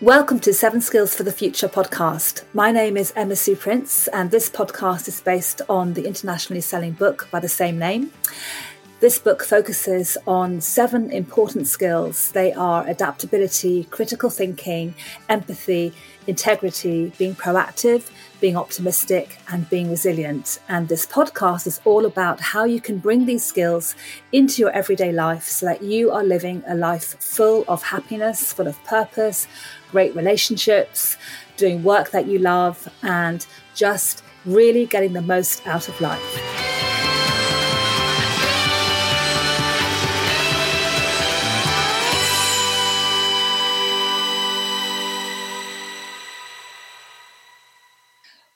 Welcome to Seven Skills for the Future podcast. My name is Emma Sue Prince, and this podcast is based on the internationally selling book by the same name. This book focuses on seven important skills. They are adaptability, critical thinking, empathy, integrity, being proactive, being optimistic, and being resilient. And this podcast is all about how you can bring these skills into your everyday life so that you are living a life full of happiness, full of purpose, great relationships, doing work that you love, and just really getting the most out of life.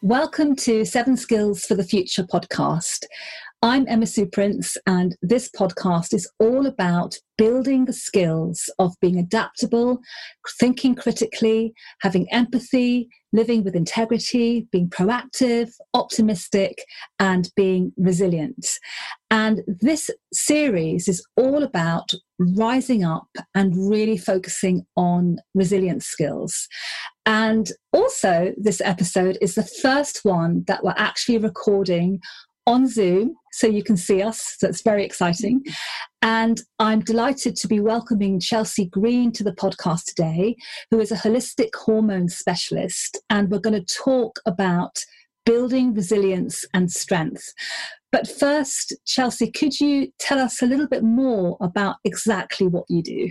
Welcome to Seven Skills for the Future podcast. I'm Emma Sue Prince, and this podcast is all about building the skills of being adaptable, thinking critically, having empathy, living with integrity, being proactive, optimistic, and being resilient. And this series is all about rising up and really focusing on resilience skills. And also, this episode is the first one that we're actually recording on Zoom, so you can see us. It's very exciting. And I'm delighted to be welcoming Chelsea Green to the podcast today, who is a holistic hormone specialist. And we're going to talk about building resilience and strength. But first, Chelsea, could you tell us a little bit more about exactly what you do?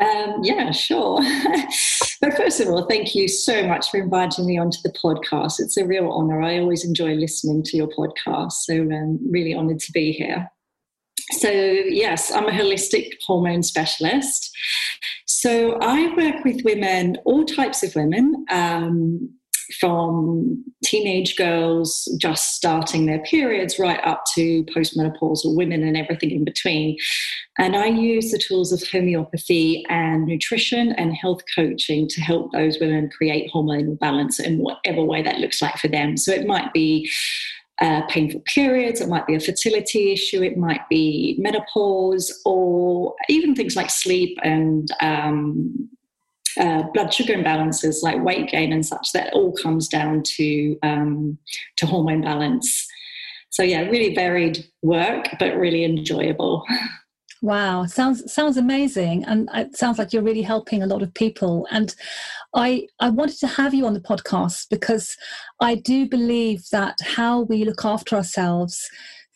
Um, yeah, sure. but first of all, thank you so much for inviting me onto the podcast. It's a real honor. I always enjoy listening to your podcast, so I'm um, really honored to be here. So, yes, I'm a holistic hormone specialist. So, I work with women, all types of women, um, from teenage girls just starting their periods right up to postmenopausal women and everything in between. And I use the tools of homeopathy and nutrition and health coaching to help those women create hormonal balance in whatever way that looks like for them. So it might be uh, painful periods, it might be a fertility issue, it might be menopause, or even things like sleep and um, uh, blood sugar imbalances like weight gain and such that all comes down to um, to hormone balance. So yeah really varied work but really enjoyable. Wow sounds sounds amazing and it sounds like you're really helping a lot of people and i i wanted to have you on the podcast because i do believe that how we look after ourselves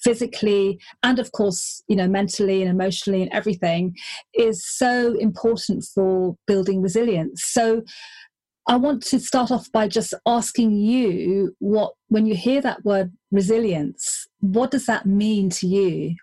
physically and of course you know mentally and emotionally and everything is so important for building resilience. So i want to start off by just asking you what when you hear that word resilience what does that mean to you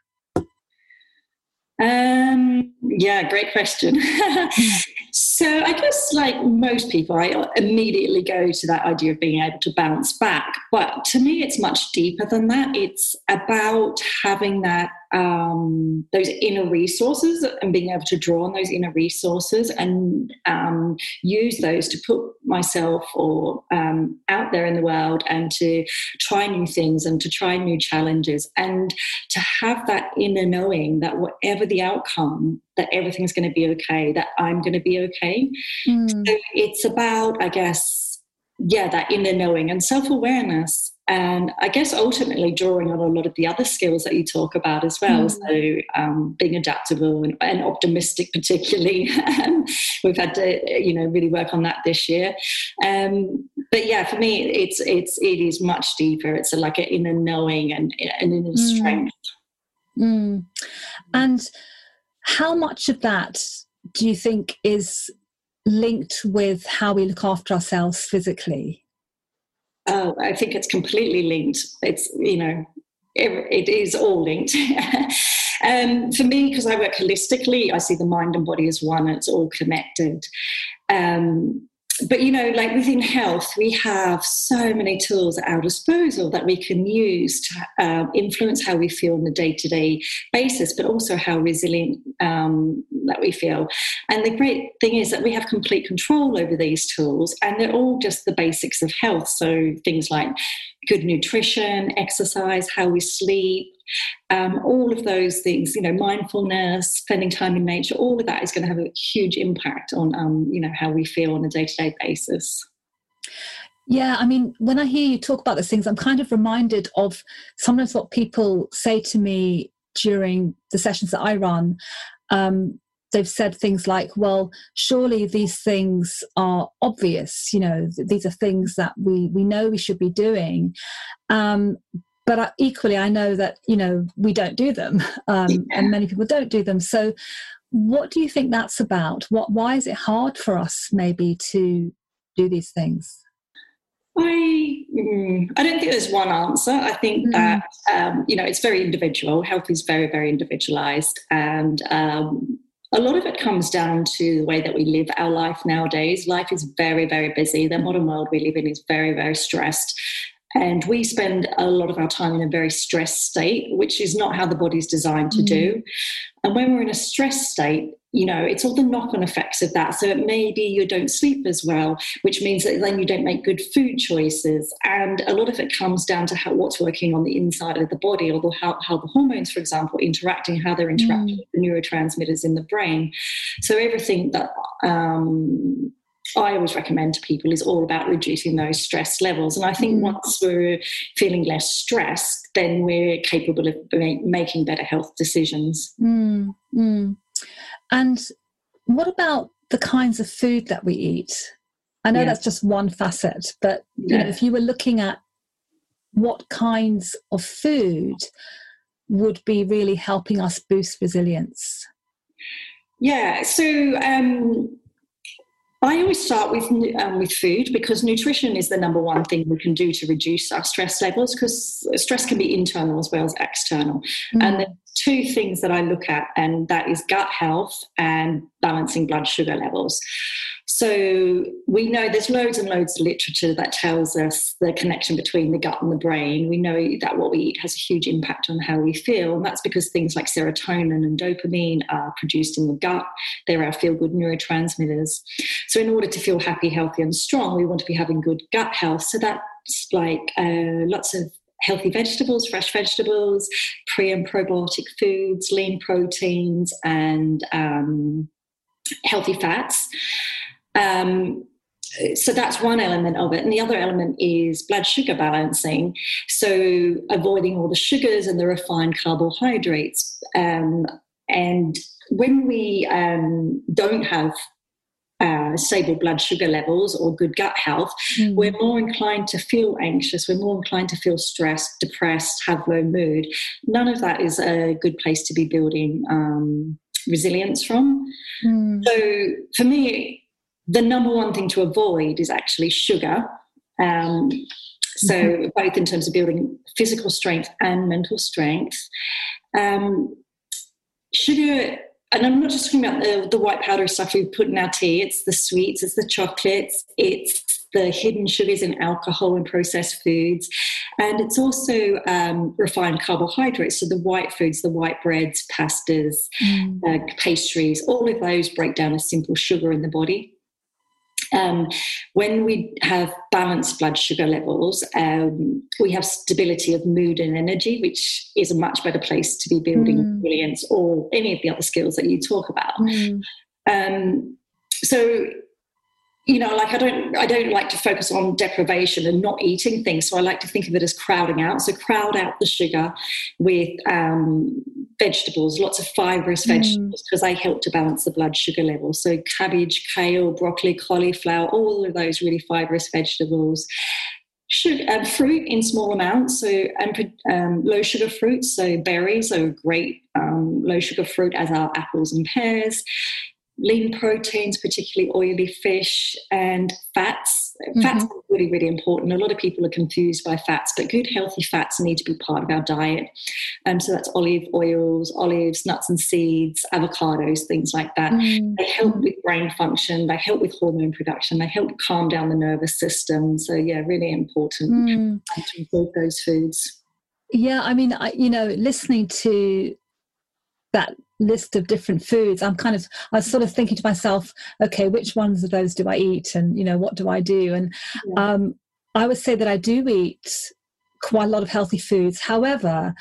um, yeah, great question. so I guess, like most people, I immediately go to that idea of being able to bounce back. But to me, it's much deeper than that. It's about having that um, those inner resources and being able to draw on those inner resources and um, use those to put myself or um, out there in the world and to try new things and to try new challenges and to have that inner knowing that whatever the outcome that everything's going to be okay that i'm going to be okay mm. so it's about i guess yeah that inner knowing and self-awareness and I guess ultimately drawing on a lot of the other skills that you talk about as well. Mm. So um, being adaptable and, and optimistic, particularly, we've had to you know really work on that this year. Um, but yeah, for me, it's it's it is much deeper. It's a, like an inner knowing and an inner mm. strength. Mm. And how much of that do you think is linked with how we look after ourselves physically? Oh, I think it's completely linked. It's, you know, it, it is all linked. um, for me, because I work holistically, I see the mind and body as one, it's all connected. Um, but you know, like within health, we have so many tools at our disposal that we can use to uh, influence how we feel on a day to day basis, but also how resilient um, that we feel. And the great thing is that we have complete control over these tools, and they're all just the basics of health. So things like good nutrition, exercise, how we sleep, um, all of those things, you know, mindfulness, spending time in nature, all of that is going to have a huge impact on, um, you know, how we feel on a day to day basis. Yeah, I mean, when I hear you talk about those things, I'm kind of reminded of sometimes what people say to me during the sessions that I run. Um, they've said things like, well, surely these things are obvious. You know, these are things that we, we know we should be doing. Um, but equally, I know that, you know, we don't do them um, yeah. and many people don't do them. So what do you think that's about? What, why is it hard for us maybe to do these things? I mm, I don't think there's one answer. I think mm. that um, you know it's very individual. Health is very very individualized, and um, a lot of it comes down to the way that we live our life nowadays. Life is very very busy. The modern world we live in is very very stressed, and we spend a lot of our time in a very stressed state, which is not how the body's designed to mm. do. And when we're in a stress state, you know, it's all the knock on effects of that. So it may be you don't sleep as well, which means that then you don't make good food choices. And a lot of it comes down to how, what's working on the inside of the body, or the, how, how the hormones, for example, interacting, how they're interacting mm. with the neurotransmitters in the brain. So everything that um, I always recommend to people is all about reducing those stress levels. And I think mm. once we're feeling less stressed, then we're capable of making better health decisions. Mm. Mm. And what about the kinds of food that we eat? I know yeah. that's just one facet, but you yeah. know, if you were looking at what kinds of food would be really helping us boost resilience? Yeah, so um, I always start with um, with food because nutrition is the number one thing we can do to reduce our stress levels because stress can be internal as well as external. Mm. And there's two things that I look at, and that is gut health and balancing blood sugar levels. So we know there's loads and loads of literature that tells us the connection between the gut and the brain. We know that what we eat has a huge impact on how we feel, and that's because things like serotonin and dopamine are produced in the gut. They're our feel good neurotransmitters. So, in order to feel happy, healthy, and strong, we want to be having good gut health. So, that's like uh, lots of healthy vegetables, fresh vegetables, pre and probiotic foods, lean proteins, and um, healthy fats. Um, so that's one element of it. And the other element is blood sugar balancing. So avoiding all the sugars and the refined carbohydrates. Um, and when we um, don't have uh, stable blood sugar levels or good gut health, mm. we're more inclined to feel anxious, we're more inclined to feel stressed, depressed, have low mood. None of that is a good place to be building um, resilience from. Mm. So for me, the number one thing to avoid is actually sugar. Um, so, mm-hmm. both in terms of building physical strength and mental strength. Um, sugar, and I'm not just talking about the, the white powder stuff we put in our tea, it's the sweets, it's the chocolates, it's the hidden sugars in alcohol and processed foods. And it's also um, refined carbohydrates, so the white foods, the white breads, pastas, mm. uh, pastries, all of those break down as simple sugar in the body. Um, when we have balanced blood sugar levels, um, we have stability of mood and energy, which is a much better place to be building mm. resilience or any of the other skills that you talk about. Mm. Um, so you know like i don't i don't like to focus on deprivation and not eating things so i like to think of it as crowding out so crowd out the sugar with um, vegetables lots of fibrous mm. vegetables because they help to balance the blood sugar level so cabbage kale broccoli cauliflower all of those really fibrous vegetables Sugar, um, fruit in small amounts, so and um, low sugar fruits. So berries are great um, low sugar fruit, as are apples and pears lean proteins, particularly oily fish, and fats. Mm-hmm. Fats are really, really important. A lot of people are confused by fats, but good, healthy fats need to be part of our diet. Um, so that's olive oils, olives, nuts and seeds, avocados, things like that. Mm-hmm. They help with brain function, they help with hormone production, they help calm down the nervous system. So, yeah, really important mm-hmm. to include those foods. Yeah, I mean, I, you know, listening to that list of different foods i'm kind of i was sort of thinking to myself okay which ones of those do i eat and you know what do i do and yeah. um, i would say that i do eat quite a lot of healthy foods however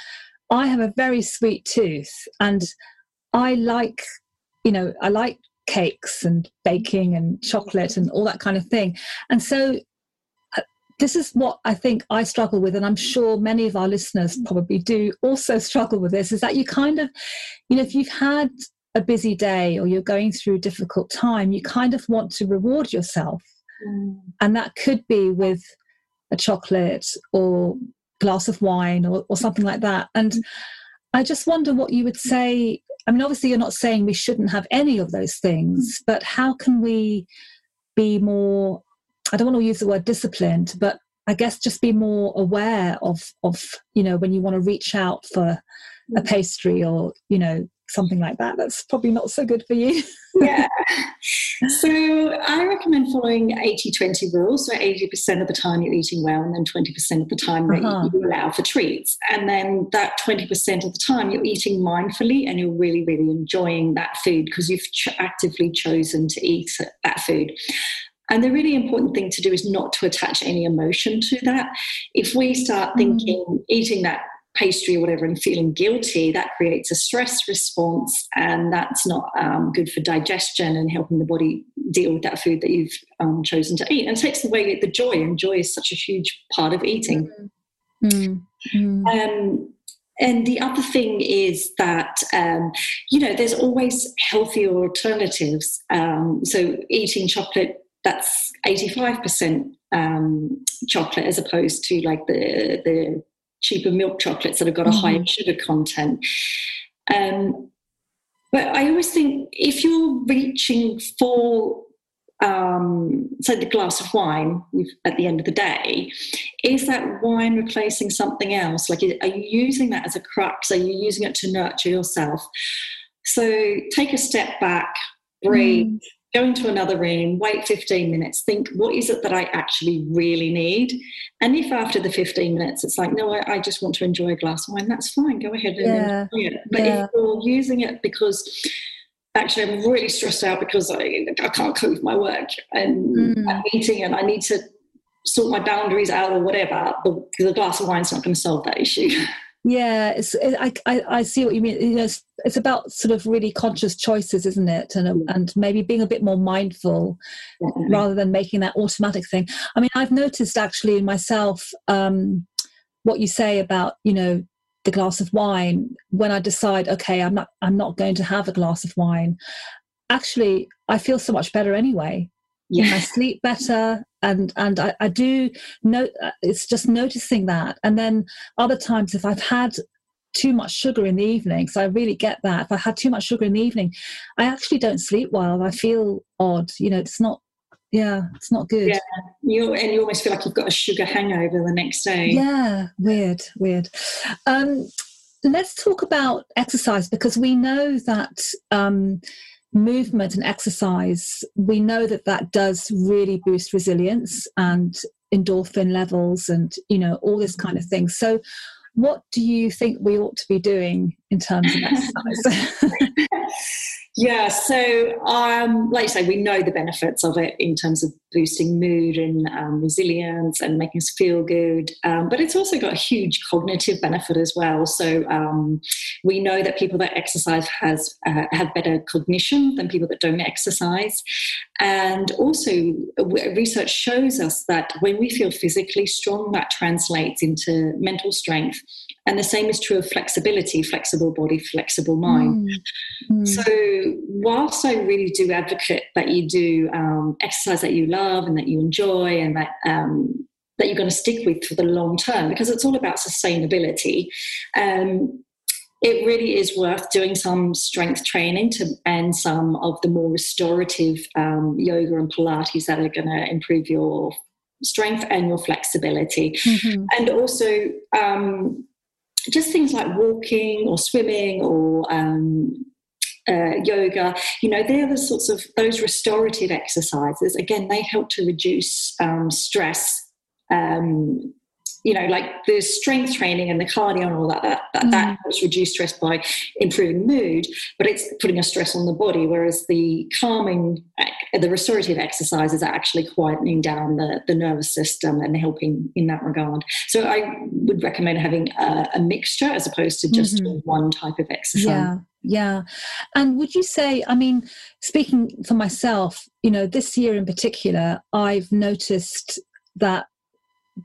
I have a very sweet tooth and I like, you know, I like cakes and baking and chocolate and all that kind of thing. And so this is what I think I struggle with, and I'm sure many of our listeners mm. probably do also struggle with this is that you kind of, you know, if you've had a busy day or you're going through a difficult time, you kind of want to reward yourself. Mm. And that could be with a chocolate or glass of wine or, or something like that. And mm. I just wonder what you would mm. say. I mean, obviously, you're not saying we shouldn't have any of those things, but how can we be more? I don't want to use the word disciplined, but I guess just be more aware of of you know when you want to reach out for a pastry or you know something like that. That's probably not so good for you. yeah. So I recommend following 80 20 rule. So 80% of the time you're eating well, and then 20% of the time that uh-huh. you allow for treats. And then that 20% of the time you're eating mindfully and you're really, really enjoying that food because you've ch- actively chosen to eat that food. And the really important thing to do is not to attach any emotion to that. If we start mm. thinking mm. eating that pastry or whatever and feeling guilty, that creates a stress response, and that's not um, good for digestion and helping the body deal with that food that you've um, chosen to eat. And takes away the joy, and joy is such a huge part of eating. Mm-hmm. Um, and the other thing is that, um, you know, there's always healthier alternatives. Um, so eating chocolate, that's 85% um, chocolate as opposed to like the, the cheaper milk chocolates that have got a mm-hmm. higher sugar content. Um, but I always think if you're reaching for, um, say, the glass of wine at the end of the day, is that wine replacing something else? Like, are you using that as a crux? Are you using it to nurture yourself? So take a step back, breathe, mm go into another room, wait 15 minutes, think, what is it that I actually really need? And if after the 15 minutes it's like, no, I, I just want to enjoy a glass of wine, that's fine, go ahead and yeah. enjoy it. But yeah. if you're using it because actually I'm really stressed out because I, I can't cope with my work and mm. I'm eating and I need to sort my boundaries out or whatever, the, the glass of wine's not going to solve that issue. Yeah, it's, it, I, I, I see what you mean. You know, it's, it's, about sort of really conscious choices, isn't it? And and maybe being a bit more mindful rather than making that automatic thing. I mean, I've noticed actually in myself um, what you say about you know the glass of wine. When I decide, okay, I'm not I'm not going to have a glass of wine. Actually, I feel so much better anyway yeah. I sleep better, and and I, I do know it's just noticing that. And then other times, if I've had too much sugar in the evening, so I really get that. If I had too much sugar in the evening, I actually don't sleep well. I feel odd. You know, it's not. Yeah, it's not good. Yeah, you and you almost feel like you've got a sugar hangover the next day. Yeah, weird, weird. Um, let's talk about exercise because we know that um, movement and exercise, we know that that does really boost resilience and endorphin levels and, you know, all this kind of thing. So, what do you think we ought to be doing in terms of exercise? Yeah, so um, like you say, we know the benefits of it in terms of boosting mood and um, resilience and making us feel good. Um, but it's also got a huge cognitive benefit as well. So um, we know that people that exercise has uh, have better cognition than people that don't exercise, and also research shows us that when we feel physically strong, that translates into mental strength and the same is true of flexibility, flexible body, flexible mind. Mm. Mm. So, whilst I really do advocate that you do um, exercise that you love and that you enjoy and that um, that you're going to stick with for the long term, because it's all about sustainability. Um, it really is worth doing some strength training to, and some of the more restorative um, yoga and Pilates that are going to improve your strength and your flexibility. Mm-hmm. And also, um, just things like walking or swimming or um, uh, yoga, you know, they're the sorts of those restorative exercises. Again, they help to reduce um, stress um, you know, like the strength training and the cardio and all that, that, that, mm. that helps reduce stress by improving mood, but it's putting a stress on the body. Whereas the calming, the restorative exercises are actually quietening down the, the nervous system and helping in that regard. So I would recommend having a, a mixture as opposed to just mm-hmm. one type of exercise. Yeah. Yeah. And would you say, I mean, speaking for myself, you know, this year in particular, I've noticed that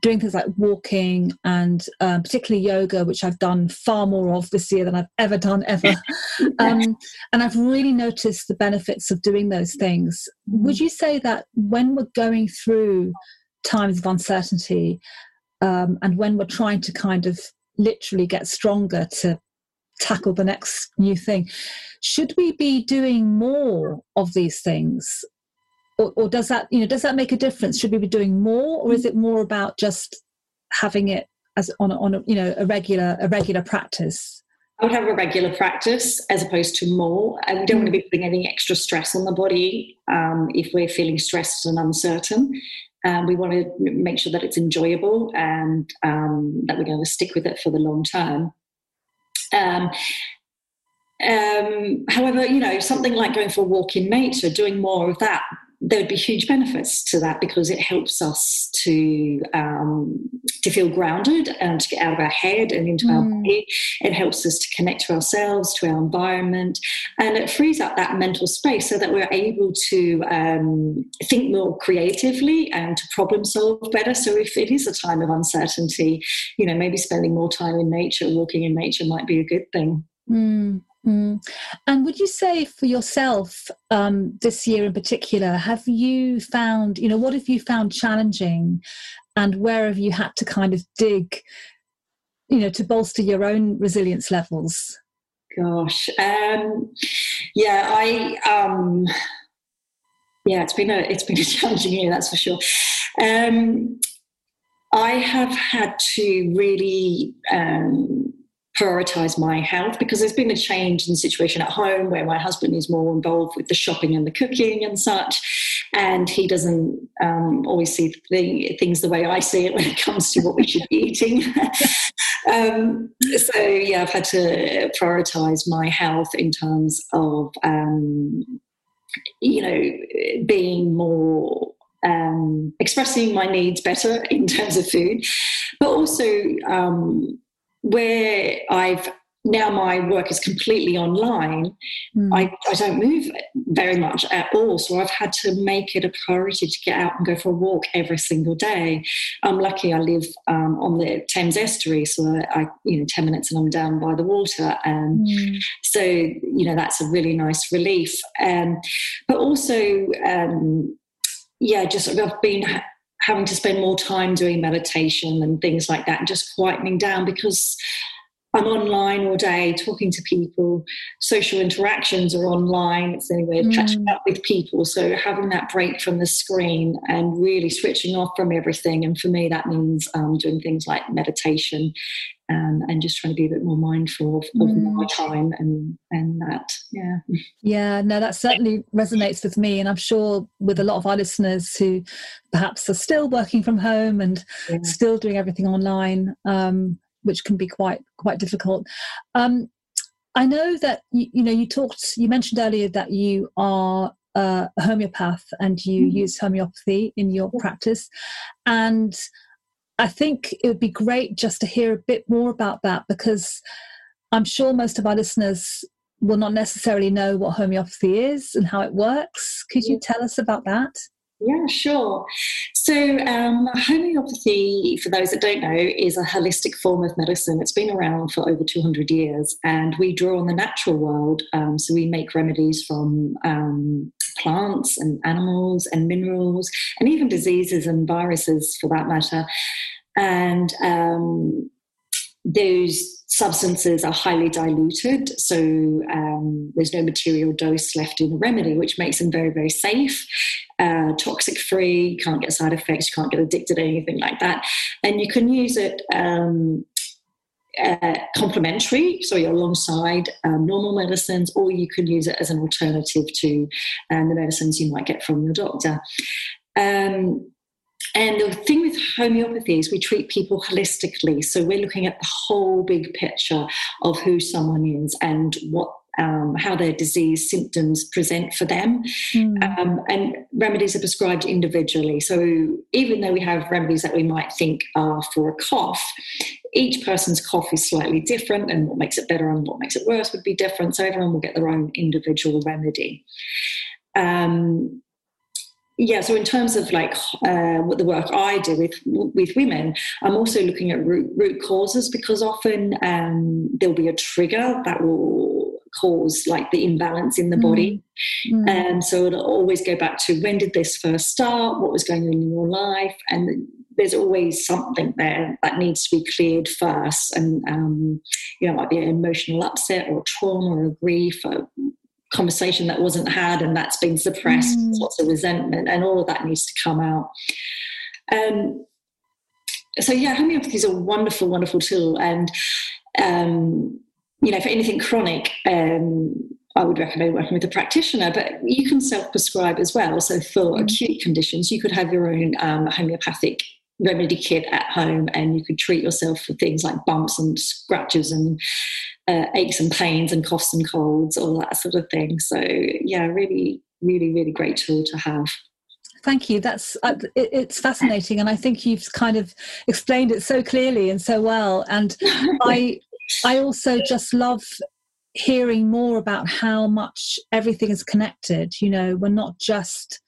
doing things like walking and um, particularly yoga, which I've done far more of this year than I've ever done ever. um, and I've really noticed the benefits of doing those things. Would mm-hmm. you say that when we're going through times of uncertainty um, and when we're trying to kind of literally get stronger to tackle the next new thing, should we be doing more of these things or, or does that you know does that make a difference should we be doing more or is it more about just having it as on a, on a you know a regular a regular practice I would have a regular practice as opposed to more. And we don't want to be putting any extra stress on the body um, if we're feeling stressed and uncertain. Um, we want to make sure that it's enjoyable and um, that we're going to stick with it for the long term. Um, um, however, you know, something like going for a walk in nature, doing more of that there would be huge benefits to that because it helps us to um, to feel grounded and to get out of our head and into mm. our body. It helps us to connect to ourselves, to our environment, and it frees up that mental space so that we're able to um, think more creatively and to problem solve better. So if it is a time of uncertainty, you know, maybe spending more time in nature, walking in nature, might be a good thing. Mm. Mm. And would you say for yourself um, this year in particular, have you found, you know, what have you found challenging and where have you had to kind of dig, you know, to bolster your own resilience levels? Gosh, um, yeah, I, um, yeah, it's been a it's been a challenging year, that's for sure. Um, I have had to really um, prioritize my health because there's been a change in the situation at home where my husband is more involved with the shopping and the cooking and such. And he doesn't um, always see the, things the way i see it when it comes to what we should be eating. Um, so yeah i've had to prioritize my health in terms of um, you know being more um, expressing my needs better in terms of food, but also um, where I've now my work is completely online, mm. I, I don't move very much at all. So I've had to make it a priority to get out and go for a walk every single day. I'm lucky I live um, on the Thames estuary, so I, you know, 10 minutes and I'm down by the water. And mm. so, you know, that's a really nice relief. Um, but also, um, yeah, just I've been having to spend more time doing meditation and things like that and just quietening down because I'm online all day talking to people. Social interactions are online. It's the only way of mm. catching up with people. So having that break from the screen and really switching off from everything. And for me, that means um, doing things like meditation um, and just trying to be a bit more mindful of, of mm. my time and and that. Yeah. Yeah. No, that certainly resonates with me, and I'm sure with a lot of our listeners who perhaps are still working from home and yeah. still doing everything online. Um, which can be quite quite difficult. Um, I know that you, you, know you talked. You mentioned earlier that you are a homeopath and you mm-hmm. use homeopathy in your practice, and I think it would be great just to hear a bit more about that because I'm sure most of our listeners will not necessarily know what homeopathy is and how it works. Could you tell us about that? Yeah, sure. So, um, homeopathy, for those that don't know, is a holistic form of medicine. It's been around for over 200 years, and we draw on the natural world. Um, so, we make remedies from um, plants and animals and minerals, and even diseases and viruses for that matter. And um, those substances are highly diluted, so um, there's no material dose left in the remedy, which makes them very, very safe, uh, toxic free, you can't get side effects, you can't get addicted to anything like that. And you can use it um, uh, complementary, so you're alongside um, normal medicines, or you can use it as an alternative to um, the medicines you might get from your doctor. Um, and the thing with homeopathy is we treat people holistically. So we're looking at the whole big picture of who someone is and what um, how their disease symptoms present for them. Mm. Um, and remedies are prescribed individually. So even though we have remedies that we might think are for a cough, each person's cough is slightly different, and what makes it better and what makes it worse would be different. So everyone will get their own individual remedy. Um, yeah so in terms of like uh, what the work i do with with women i'm also looking at root, root causes because often um, there'll be a trigger that will cause like the imbalance in the body. Mm. and so it'll always go back to when did this first start? What was going on in your life? And there's always something there that needs to be cleared first. And um, you know it might be an emotional upset or trauma or grief or conversation that wasn't had and that's been suppressed, mm. lots of resentment, and all of that needs to come out. Um, so yeah, homeopathy is a wonderful, wonderful tool, and um, you know, for anything chronic, um, I would recommend working with a practitioner, but you can self-prescribe as well. So for mm. acute conditions, you could have your own um, homeopathic remedy kit at home and you could treat yourself for things like bumps and scratches and uh, aches and pains and coughs and colds, all that sort of thing. So, yeah, really, really, really great tool to have. Thank you. That's uh, it, it's fascinating, and I think you've kind of explained it so clearly and so well. And I, I also just love hearing more about how much everything is connected. You know, we're not just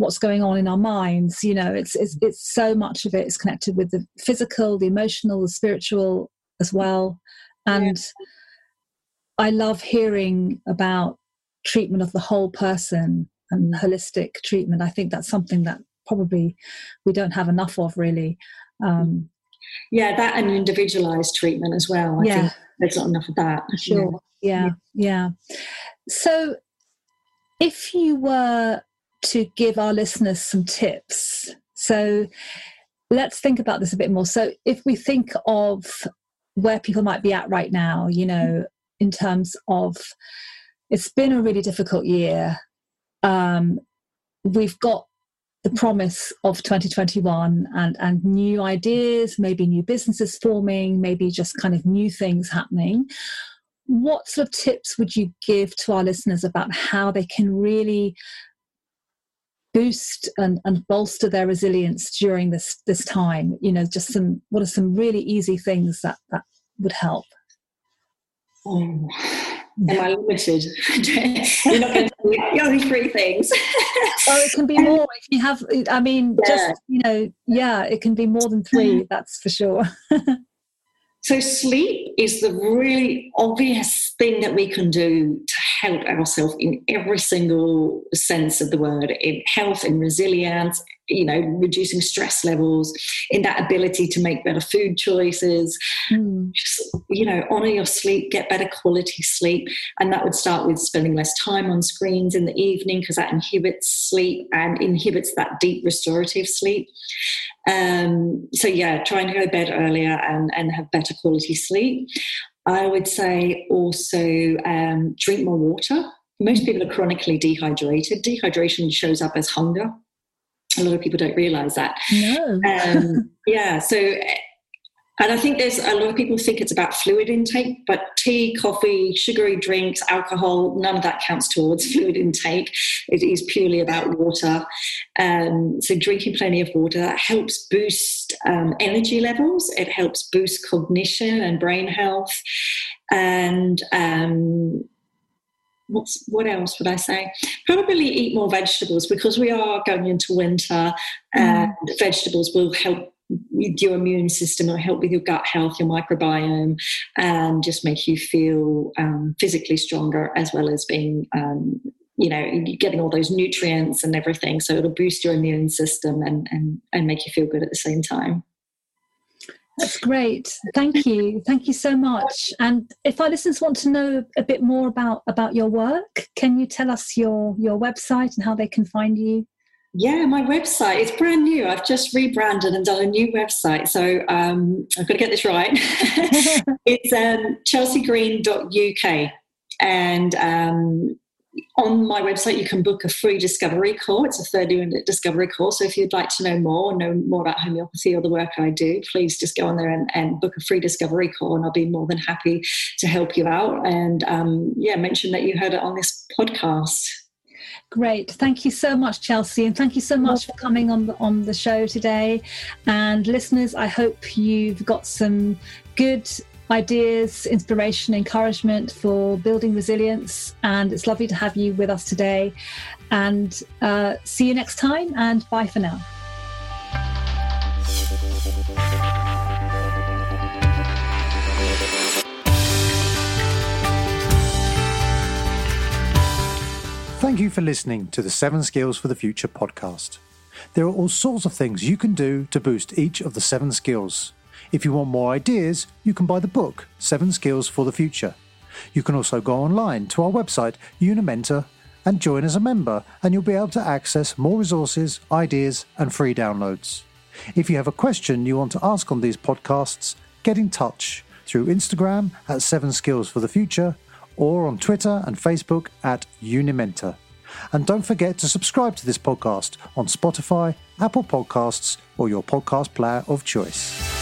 what's going on in our minds you know it's, it's it's so much of it is connected with the physical the emotional the spiritual as well and yeah. i love hearing about treatment of the whole person and holistic treatment i think that's something that probably we don't have enough of really um, yeah that and individualized treatment as well I yeah there's not enough of that sure yeah. yeah yeah so if you were to give our listeners some tips. So let's think about this a bit more. So if we think of where people might be at right now, you know, in terms of it's been a really difficult year. Um, we've got the promise of 2021 and and new ideas maybe new businesses forming maybe just kind of new things happening. What sort of tips would you give to our listeners about how they can really boost and, and bolster their resilience during this this time? You know just some what are some really easy things that that would help oh, am i limited you're not going to tell me. Only three things. Oh it can be more if you have i mean yeah. just you know yeah it can be more than three mm-hmm. that's for sure. So, sleep is the really obvious thing that we can do to help ourselves in every single sense of the word in health, in resilience, you know, reducing stress levels, in that ability to make better food choices. Mm. Just, you know, honor your sleep, get better quality sleep. And that would start with spending less time on screens in the evening because that inhibits sleep and inhibits that deep restorative sleep. Um, so yeah, trying to go to bed earlier and, and have better quality sleep. I would say also um, drink more water. Most people are chronically dehydrated. Dehydration shows up as hunger. A lot of people don't realize that. No. Um, yeah. So and I think there's a lot of people think it's about fluid intake, but tea, coffee, sugary drinks, alcohol, none of that counts towards fluid intake. It is purely about water. Um, so drinking plenty of water helps boost um, energy levels. It helps boost cognition and brain health. And um, what's what else would I say? Probably eat more vegetables because we are going into winter, mm. vegetables will help with your immune system or help with your gut health, your microbiome, and just make you feel um, physically stronger as well as being, um, you know, getting all those nutrients and everything. So it'll boost your immune system and, and, and make you feel good at the same time. That's great. Thank you. Thank you so much. And if our listeners want to know a bit more about, about your work, can you tell us your, your website and how they can find you? Yeah, my website is brand new. I've just rebranded and done a new website. So um, I've got to get this right. it's um, chelseagreen.uk. And um, on my website, you can book a free discovery call. It's a 30 minute discovery call. So if you'd like to know more, know more about homeopathy or the work I do, please just go on there and, and book a free discovery call, and I'll be more than happy to help you out. And um, yeah, mention that you heard it on this podcast. Great. Thank you so much, Chelsea. And thank you so much for coming on the, on the show today. And listeners, I hope you've got some good ideas, inspiration, encouragement for building resilience. And it's lovely to have you with us today. And uh, see you next time, and bye for now. Thank you for listening to the Seven Skills for the Future podcast. There are all sorts of things you can do to boost each of the seven skills. If you want more ideas, you can buy the book, Seven Skills for the Future. You can also go online to our website, Unimenta, and join as a member, and you'll be able to access more resources, ideas, and free downloads. If you have a question you want to ask on these podcasts, get in touch through Instagram at Seven Skills for the Future or on Twitter and Facebook at Unimenta. And don't forget to subscribe to this podcast on Spotify, Apple Podcasts, or your podcast player of choice.